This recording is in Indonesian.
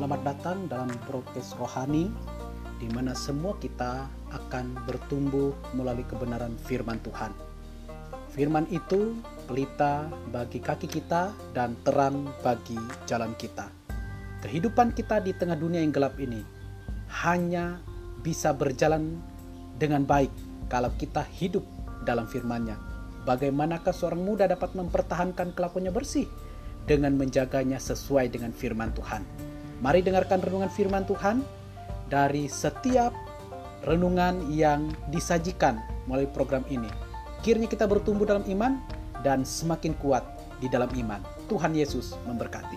Selamat datang dalam prokes rohani di mana semua kita akan bertumbuh melalui kebenaran firman Tuhan. Firman itu pelita bagi kaki kita dan terang bagi jalan kita. Kehidupan kita di tengah dunia yang gelap ini hanya bisa berjalan dengan baik kalau kita hidup dalam firman-Nya. Bagaimanakah seorang muda dapat mempertahankan kelakuannya bersih dengan menjaganya sesuai dengan firman Tuhan? Mari dengarkan renungan firman Tuhan dari setiap renungan yang disajikan melalui program ini. Kiranya kita bertumbuh dalam iman dan semakin kuat di dalam iman. Tuhan Yesus memberkati.